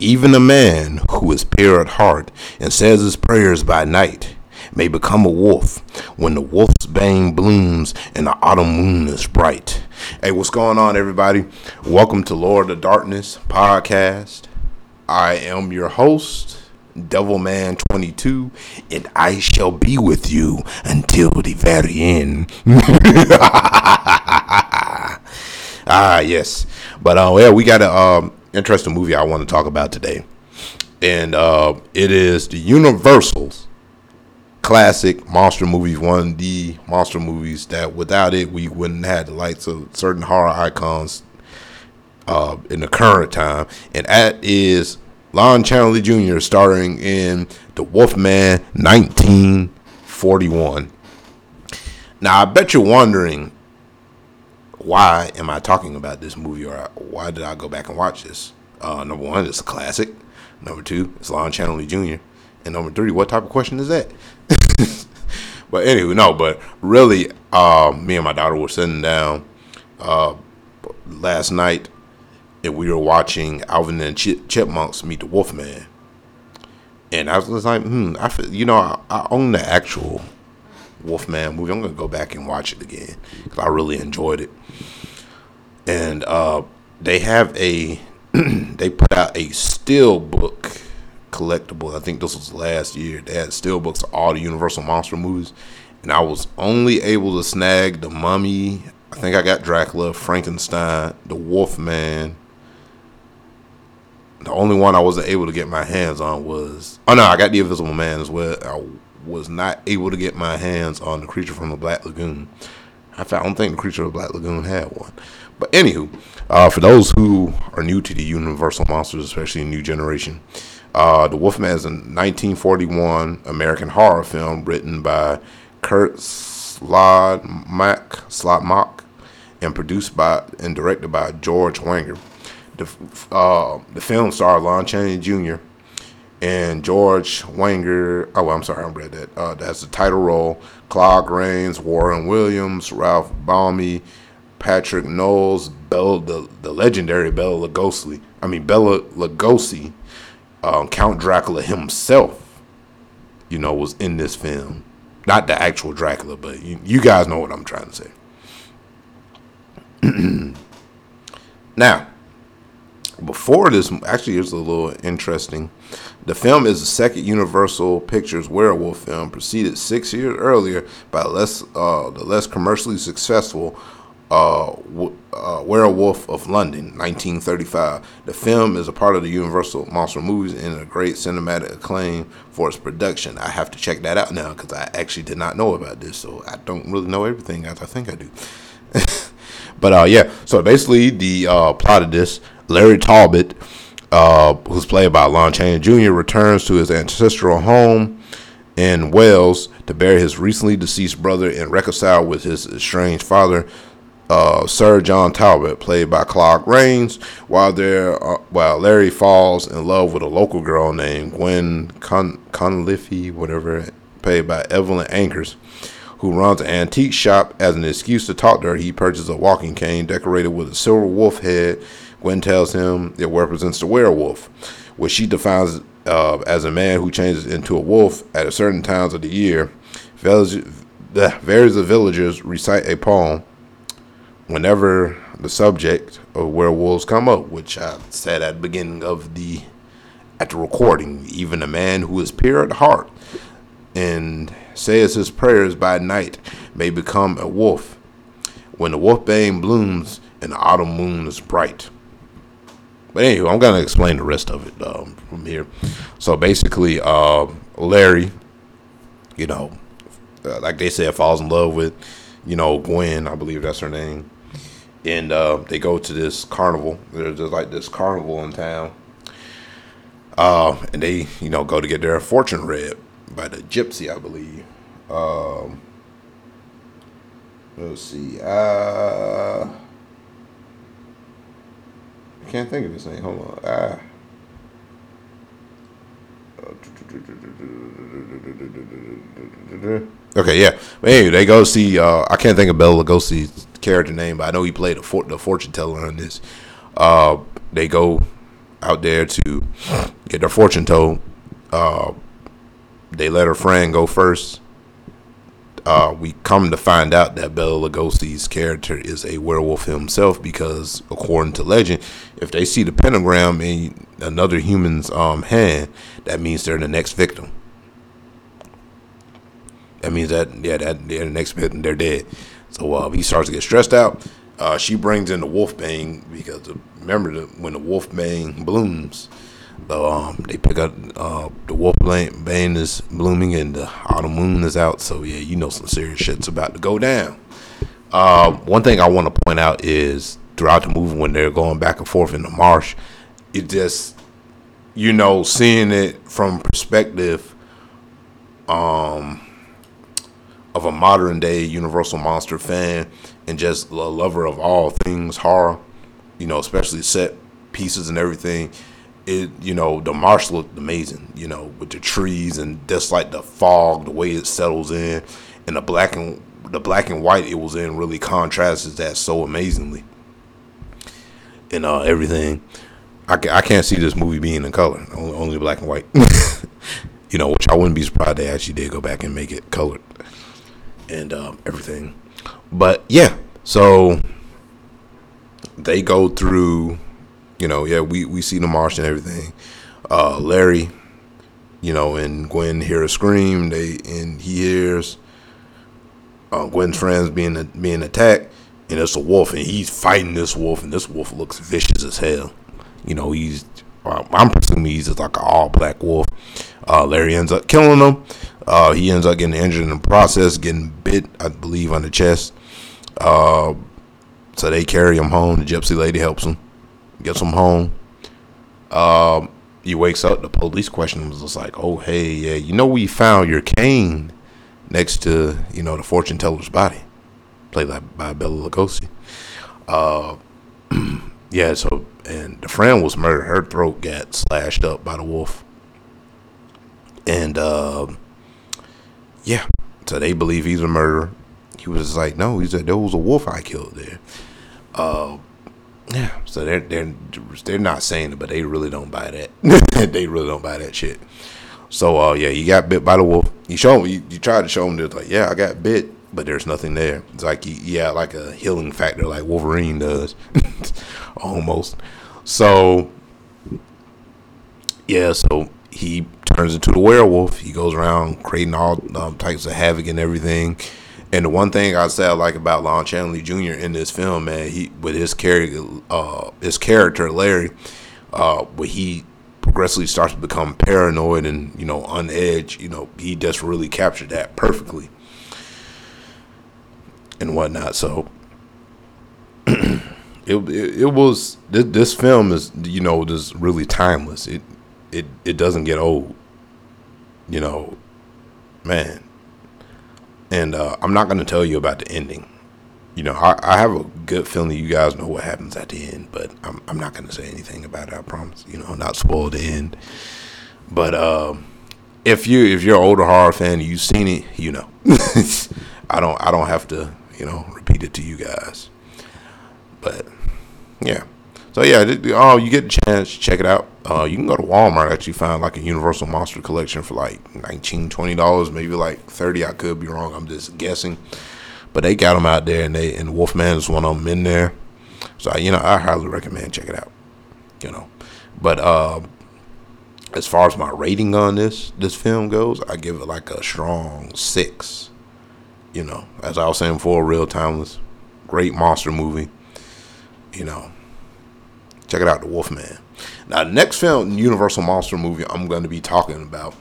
Even a man who is pure at heart and says his prayers by night may become a wolf when the wolf's bane blooms and the autumn moon is bright. Hey, what's going on, everybody? Welcome to Lord of Darkness podcast. I am your host, Devilman22, and I shall be with you until the very end. ah, yes. But, uh, yeah, we got a um, interesting movie I want to talk about today. And uh, it is the Universal's classic monster movies, one of the monster movies that without it we wouldn't have the likes of certain horror icons uh, in the current time, and that is Lon Chaney Jr. starring in The Wolfman 1941. Now I bet you're wondering why am I talking about this movie or why did I go back and watch this? Uh, number one, it's a classic. Number two, it's Lon Chaney Jr. And number three, what type of question is that? but anyway, no, but really, uh, me and my daughter were sitting down uh, last night and we were watching Alvin and Ch- Chipmunks meet the Wolfman. And I was like, hmm, I feel, you know, I, I own the actual Wolfman movie. I'm gonna go back and watch it again because I really enjoyed it. And uh, they have a they put out a still book collectible. I think this was last year. They had still books of all the Universal monster movies, and I was only able to snag the Mummy. I think I got Dracula, Frankenstein, the Wolfman. The only one I wasn't able to get my hands on was oh no, I got the Invisible Man as well. I was not able to get my hands on the Creature from the Black Lagoon. I don't think the Creature of the Black Lagoon had one. But anywho, uh, for those who are new to the Universal monsters, especially new generation, uh, the Wolfman is a 1941 American horror film written by Kurt Slodmak, Slodmak and produced by and directed by George Wanger. The, uh, the film starred Lon Chaney Jr. and George Wanger. Oh, I'm sorry, I read that. Uh, that's the title role. Claude Rains, Warren Williams, Ralph Bellamy, Patric Knowles, Bela, the, the legendary Bela Lugosi. I mean, Bela Lugosi, um, Count Dracula himself, you know, was in this film. Not the actual Dracula, but you, you guys know what I'm trying to say. now, before this, actually, it's a little interesting. The film is the second Universal Pictures werewolf film, preceded six years earlier by less uh, the less commercially successful uh, uh, Werewolf of London, 1935. The film is a part of the Universal Monster Movies and a great cinematic acclaim for its production. I have to check that out now because I actually did not know about this, so I don't really know everything as I think I do. but uh, yeah, so basically the uh, plot of this, Larry Talbot, uh, who's played by Lon Chaney Jr., returns to his ancestral home in Wales to bury his recently deceased brother and reconcile with his estranged father uh, Sir John Talbot, played by Claude Rains, while there, uh, while Larry falls in love with a local girl named Gwen Con- whatever, played by Evelyn Ankers, who runs an antique shop. As an excuse to talk to her, he purchases a walking cane decorated with a silver wolf head. Gwen tells him it represents the werewolf, which she defines uh, as a man who changes into a wolf at certain times of the year. Village, the various villagers recite a poem whenever the subject of werewolves come up, which I said at the beginning of the at the recording, even a man who is pure at heart and says his prayers by night may become a wolf when the wolfbane blooms and the autumn moon is bright. But anyway, I'm gonna explain the rest of it um, from here. So basically, uh, Larry, you know, uh, like they said, falls in love with, you know, Gwen. I believe that's her name and uh, they go to this carnival. There's just like this carnival in town, uh, and they you know go to get their fortune read by the gypsy, I believe. Um, let's see. Uh, I can't think of his name. Hold on. Ah. Okay, yeah. Anyway, they go see. Uh, I can't think of Bela Lugosi's character name, but I know he played a for, the fortune teller on this. Uh, they go out there to get their fortune told. Uh, they let her friend go first. Uh, we come to find out that Bela Lugosi's character is a werewolf himself because, according to legend, if they see the pentagram in another human's um, hand, that means they're the next victim. That means that yeah, that they're the next victim. They're dead. So uh, he starts to get stressed out. Uh, she brings in the wolf bane because remember the, when the wolf bane blooms, the, um, they pick up uh, the wolf bane is blooming and the autumn moon is out. So yeah, you know some serious shit's about to go down. Uh, one thing I want to point out is throughout the movie when they're going back and forth in the marsh, it just you know seeing it from perspective um of a modern day Universal Monster fan and just a lover of all things horror, you know, especially set pieces and everything. It you know the marsh looked amazing, you know, with the trees and just like the fog, the way it settles in, and the black and the black and white it was in really contrasts that so amazingly, and uh, everything. I, I can't see this movie being in color, only, only black and white. you know, which I wouldn't be surprised they actually did go back and make it colored and um, everything. But yeah, so they go through, you know, yeah, we, we see the marsh and everything. Uh, Larry, you know, and Gwen hear a scream. They and he hears uh, Gwen's friends being being attacked, and it's a wolf, and he's fighting this wolf, and this wolf looks vicious as hell. You know, he's I'm presuming he's just like an all black wolf. Uh, Larry ends up killing him. Uh, he ends up getting injured in the process, getting bit, I believe, on the chest. Uh, so they carry him home. The gypsy lady helps him, gets him home. Um, he wakes up. The police question him was just like, "Oh, hey, yeah, you know we found your cane next to you know the fortune teller's body, played by, by Bela Lugosi." Uh, yeah. So and the friend was murdered. Her throat got slashed up by the wolf, and. Yeah. So they believe he's a murderer. He was like, no, he said there was a wolf I killed there. Uh, yeah. So they're they're they're not saying it, but they really don't buy that. they really don't buy that shit. So uh, yeah, you got bit by the wolf. You show him, you, you try to show him that like, yeah, I got bit, but there's nothing there. It's like yeah, like a healing factor, like Wolverine does, almost. So yeah, so he turns into the werewolf. He goes around creating all um, types of havoc and everything. And the one thing I say I like about Lon Chaney Jr. in this film, man, he with his character, uh, his character Larry, uh, where he progressively starts to become paranoid and you know on edge. You know, he just really captured that perfectly and whatnot. So it, it, it was this, this film is you know just really timeless. It it it doesn't get old you know, man. And uh, I'm not going to tell you about the ending. You know, I, I, have a good feeling you guys know what happens at the end, but I'm, I'm not going to say anything about it. I promise. You know, not spoil the end. But uh, if you if you're an older horror fan, you've seen it, you know. I don't I don't have to you know repeat it to you guys. But yeah. So yeah, oh, you get a chance, check it out. Uh, you can go to Walmart actually find like a Universal Monster collection for like 19 dollars, maybe like thirty. I could be wrong. I'm just guessing, but they got them out there, and they and Wolfman is one of them in there. So you know, I highly recommend check it out. You know, but uh, as far as my rating on this this film goes, I give it like a strong six. You know, as I was saying before, real timeless, great monster movie. You know, Check it out, The Wolfman. Now, the next film, Universal Monster movie I'm going to be talking about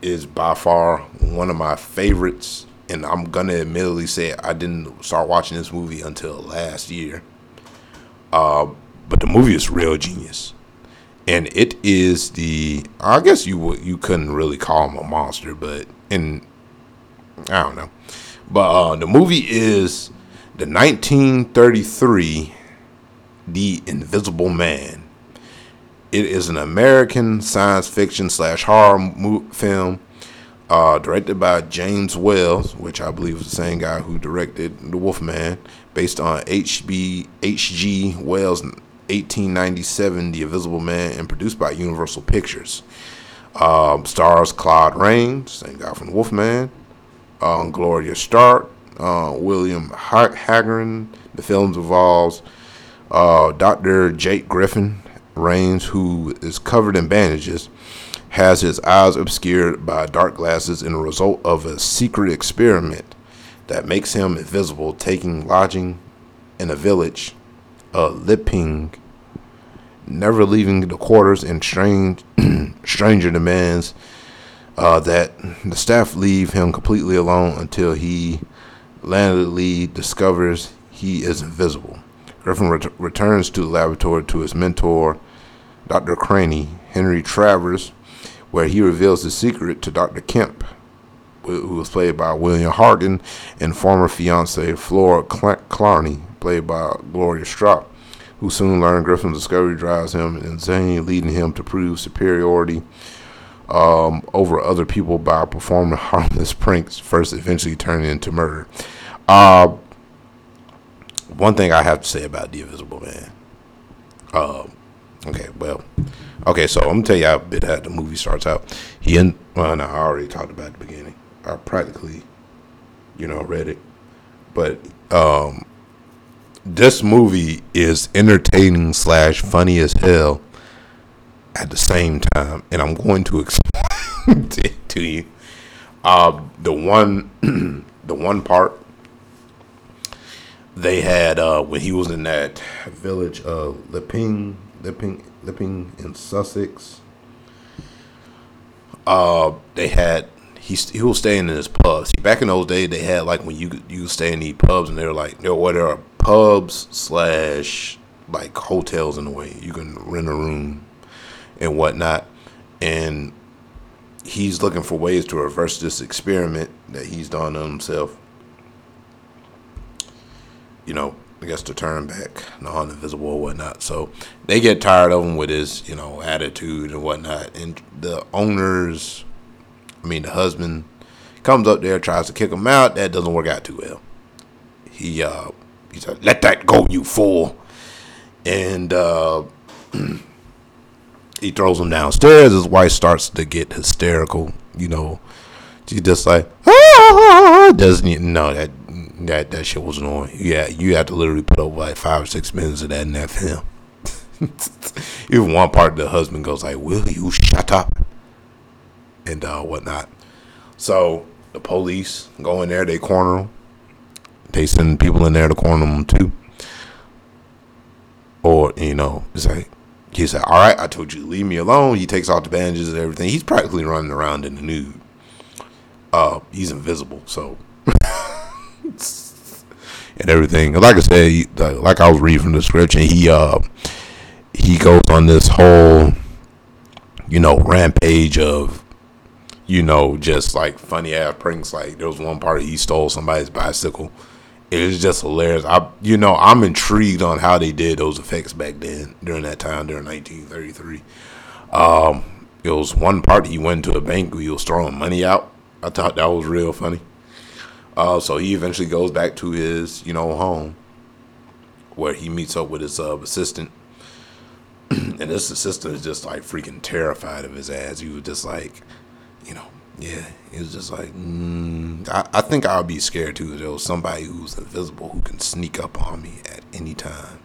is by far one of my favorites. And I'm going to admittedly say I didn't start watching this movie until last year. Uh, but the movie is real genius. And it is the, I guess you you couldn't really call him a monster, but in, I don't know. But uh, the movie is the 1933 the Invisible Man. It is an American science fiction slash horror film uh, directed by James Whale, which I believe is the same guy who directed The Wolfman, based on H.B. H.G. Wells' 1897, The Invisible Man, and produced by Universal Pictures. Um, stars Claude Rains, same guy from The Wolfman, uh, Gloria Stark, uh, William Hagren. The film involves uh, Dr. Jake Griffin Rains, who is covered in bandages, has his eyes obscured by dark glasses in a result of a secret experiment that makes him invisible, taking lodging in a village, uh, Liping, never leaving the quarters, and strange stranger demands uh, that the staff leave him completely alone until he landedly discovers he is invisible. Griffin ret- returns to the laboratory to his mentor, Dr. Craney, Henry Travers, where he reveals the secret to Dr. Kemp, who was played by William Hargan, and former fiancee Flora Clarney, played by Gloria Strop, who soon learned Griffin's discovery drives him insane, leading him to prove superiority um, over other people by performing harmless pranks, first eventually turning into murder. Uh, one thing I have to say about The Invisible Man. Uh, okay, well, okay, so I'm gonna tell you how bit how the movie starts out. He and well, no, I already talked about the beginning. I practically, you know, read it, but um, this movie is entertaining slash funny as hell at the same time, and I'm going to explain it to you. Uh, the one, the one part they had uh, when he was in that village of Lipping, Lipping, Lipping in Sussex. Uh, they had he he was staying in his pubs. Back in those days, they had like when you you stay in these pubs, and they're like they were there are pubs slash like hotels in a way. You can rent a room and whatnot, and he's looking for ways to reverse this experiment that he's done on himself you know, I guess to turn back non-invisible or whatnot. So they get tired of him with his, you know, attitude and whatnot. And the owners, I mean, the husband comes up there, tries to kick him out. That doesn't work out too well. He, uh, he said, "Let that go, you fool!" And uh, he throws him downstairs. His wife starts to get hysterical. You know, she's just like, ah, doesn't you know that that that shit was annoying. Yeah, you have to literally put up like five or six minutes of that in that film. Even one part, the husband goes like, "Will you shut up?" and uh, whatnot. So the police go in there, they corner them. They send people in there to corner them too. Or you know, it's like he said, "All right, I told you, leave me alone." He takes off the bandages and everything. He's practically running around in the nude. Uh, he's invisible, so and everything. Like I said, like I was reading from the description, he uh he goes on this whole you know rampage of you know just like funny ass pranks. Like there was one part he stole somebody's bicycle. It was just hilarious. I you know I'm intrigued on how they did those effects back then during that time during 1933. Um, it was one part he went to a bank where he was throwing money out. I thought that was real funny. Uh, so he eventually goes back to his, you know, home where he meets up with his uh, assistant. and this assistant is just like freaking terrified of his ass. He was just like, you know, yeah, he was just like, mm, I, I think I'll be scared too. There was somebody who's invisible who can sneak up on me at any time,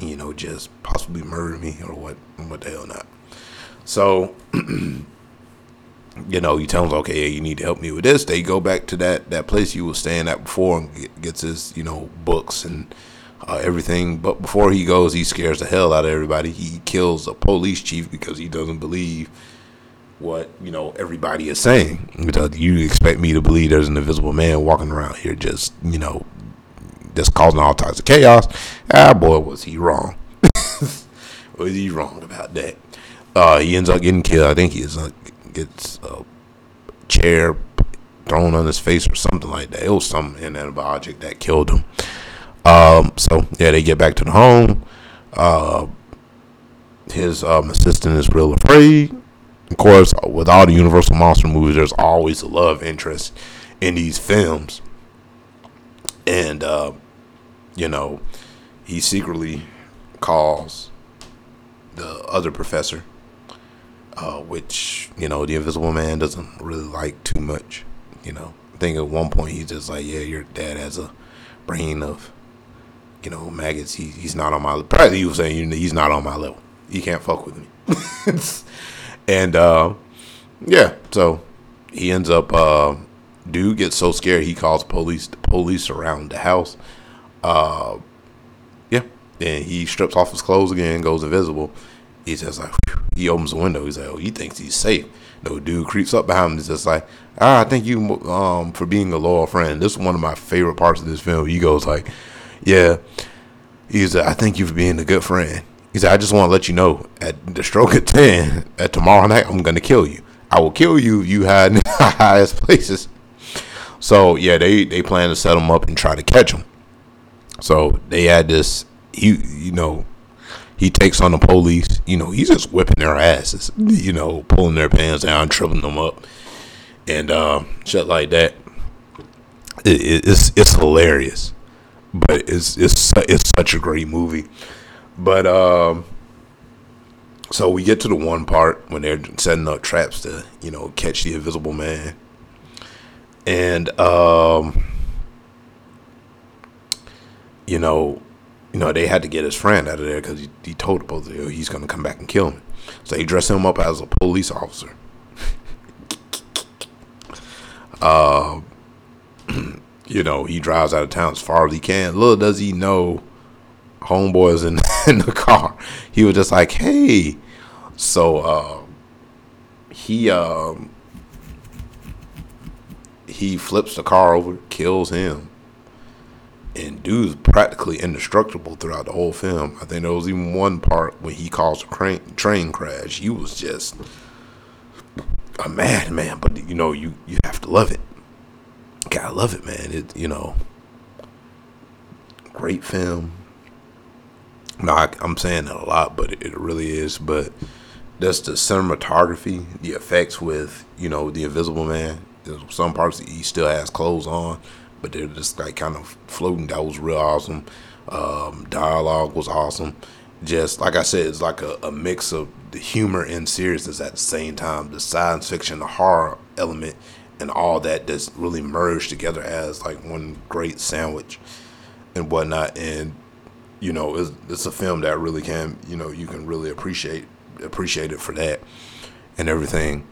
you know, just possibly murder me or what, what the hell not. So you know, you tell them, okay, you need to help me with this. They go back to that, that place you were staying at before and get, gets his, you know, books and uh, everything. But before he goes, he scares the hell out of everybody. He kills a police chief because he doesn't believe what, you know, everybody is saying. You expect me to believe there's an invisible man walking around here just, you know, just causing all types of chaos. Ah, boy, was he wrong. was he wrong about that? Uh, he ends up getting killed. I think he is uh, gets a chair thrown on his face or something like that. It was some inanimate object that killed him. Um, so yeah, they get back to the home. Uh, his um, assistant is real afraid. Of course, with all the Universal monster movies, there's always a love interest in these films, and uh, you know, he secretly calls the other professor, uh, which you know the Invisible Man doesn't really like too much. You know, I think at one point he's just like, "Yeah, your dad has a brain of, you know, maggots. He, he's not on my level. probably you saying he's not on my level. He can't fuck with me." and uh, yeah, so he ends up. Uh, dude gets so scared he calls police. The police around the house. Uh, yeah, and he strips off his clothes again, goes invisible. He's just like. He opens the window. He's like, oh, he thinks he's safe. No dude creeps up behind him. He's just like, ah, I thank you um, for being a loyal friend. This is one of my favorite parts of this film. He goes like, yeah. He's like, I thank you for being a good friend. He said, I just want to let you know at the stroke of 10, at tomorrow night, I'm going to kill you. I will kill you if you hide in the highest places. So, yeah, they, they plan to set him up and try to catch him. So they had this, he, you know, he takes on the police. You know, he's just whipping their asses, you know, pulling their pants down, tripping them up, and uh, shit like that. It, it, it's it's hilarious, but it's it's it's such a great movie. But um, so we get to the one part when they're setting up traps to you know catch the Invisible Man, and um, you know, you know they had to get his friend out of there because he, he told the police he's going to come back and kill him. So they dress him up as a police officer. uh, you know, he drives out of town as far as he can. Little does he know, homeboys in, in the car. He was just like, "Hey," so uh, he um, he flips the car over, kills him, and dude's practically indestructible throughout the whole film. I think there was even one part when he caused a crane, train crash. He was just a madman, but you know, you you have to love it. Gotta love it, man. It you know, great film. No, I, am saying that a lot, but it, it really is. But that's the cinematography, the effects with you know the Invisible Man. There's some parts he still has clothes on but they're just like kind of floating. That was real awesome. Um, dialogue was awesome. Just like I said, it's like a, a mix of the humor and seriousness at the same time. The science fiction, the horror element, and all that just really merged together as like one great sandwich and whatnot. And you know, it's, it's a film that really can, you know, you can really appreciate appreciate it for that and everything.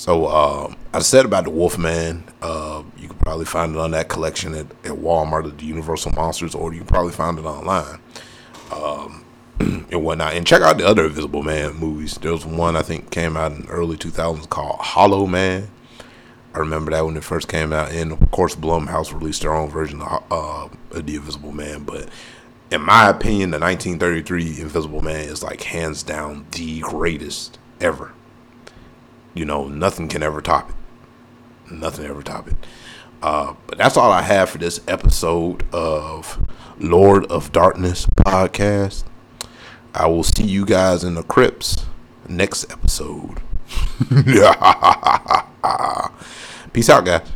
So uh, I said about the Wolfman. Uh, you can probably find it on that collection at, at Walmart of the Universal Monsters, or you can probably find it online um, and whatnot. And check out the other Invisible Man movies. There was one I think came out in early 2000s called Hollow Man. I remember that when it first came out, and of course Blumhouse released their own version of, uh, of the Invisible Man. But in my opinion, the 1933 Invisible Man is like hands down the greatest ever you know, nothing can ever top it. Nothing ever top it. Uh, but that's all I have for this episode of Lord of Darkness podcast. I will see you guys in the crypts next episode. Peace out, guys.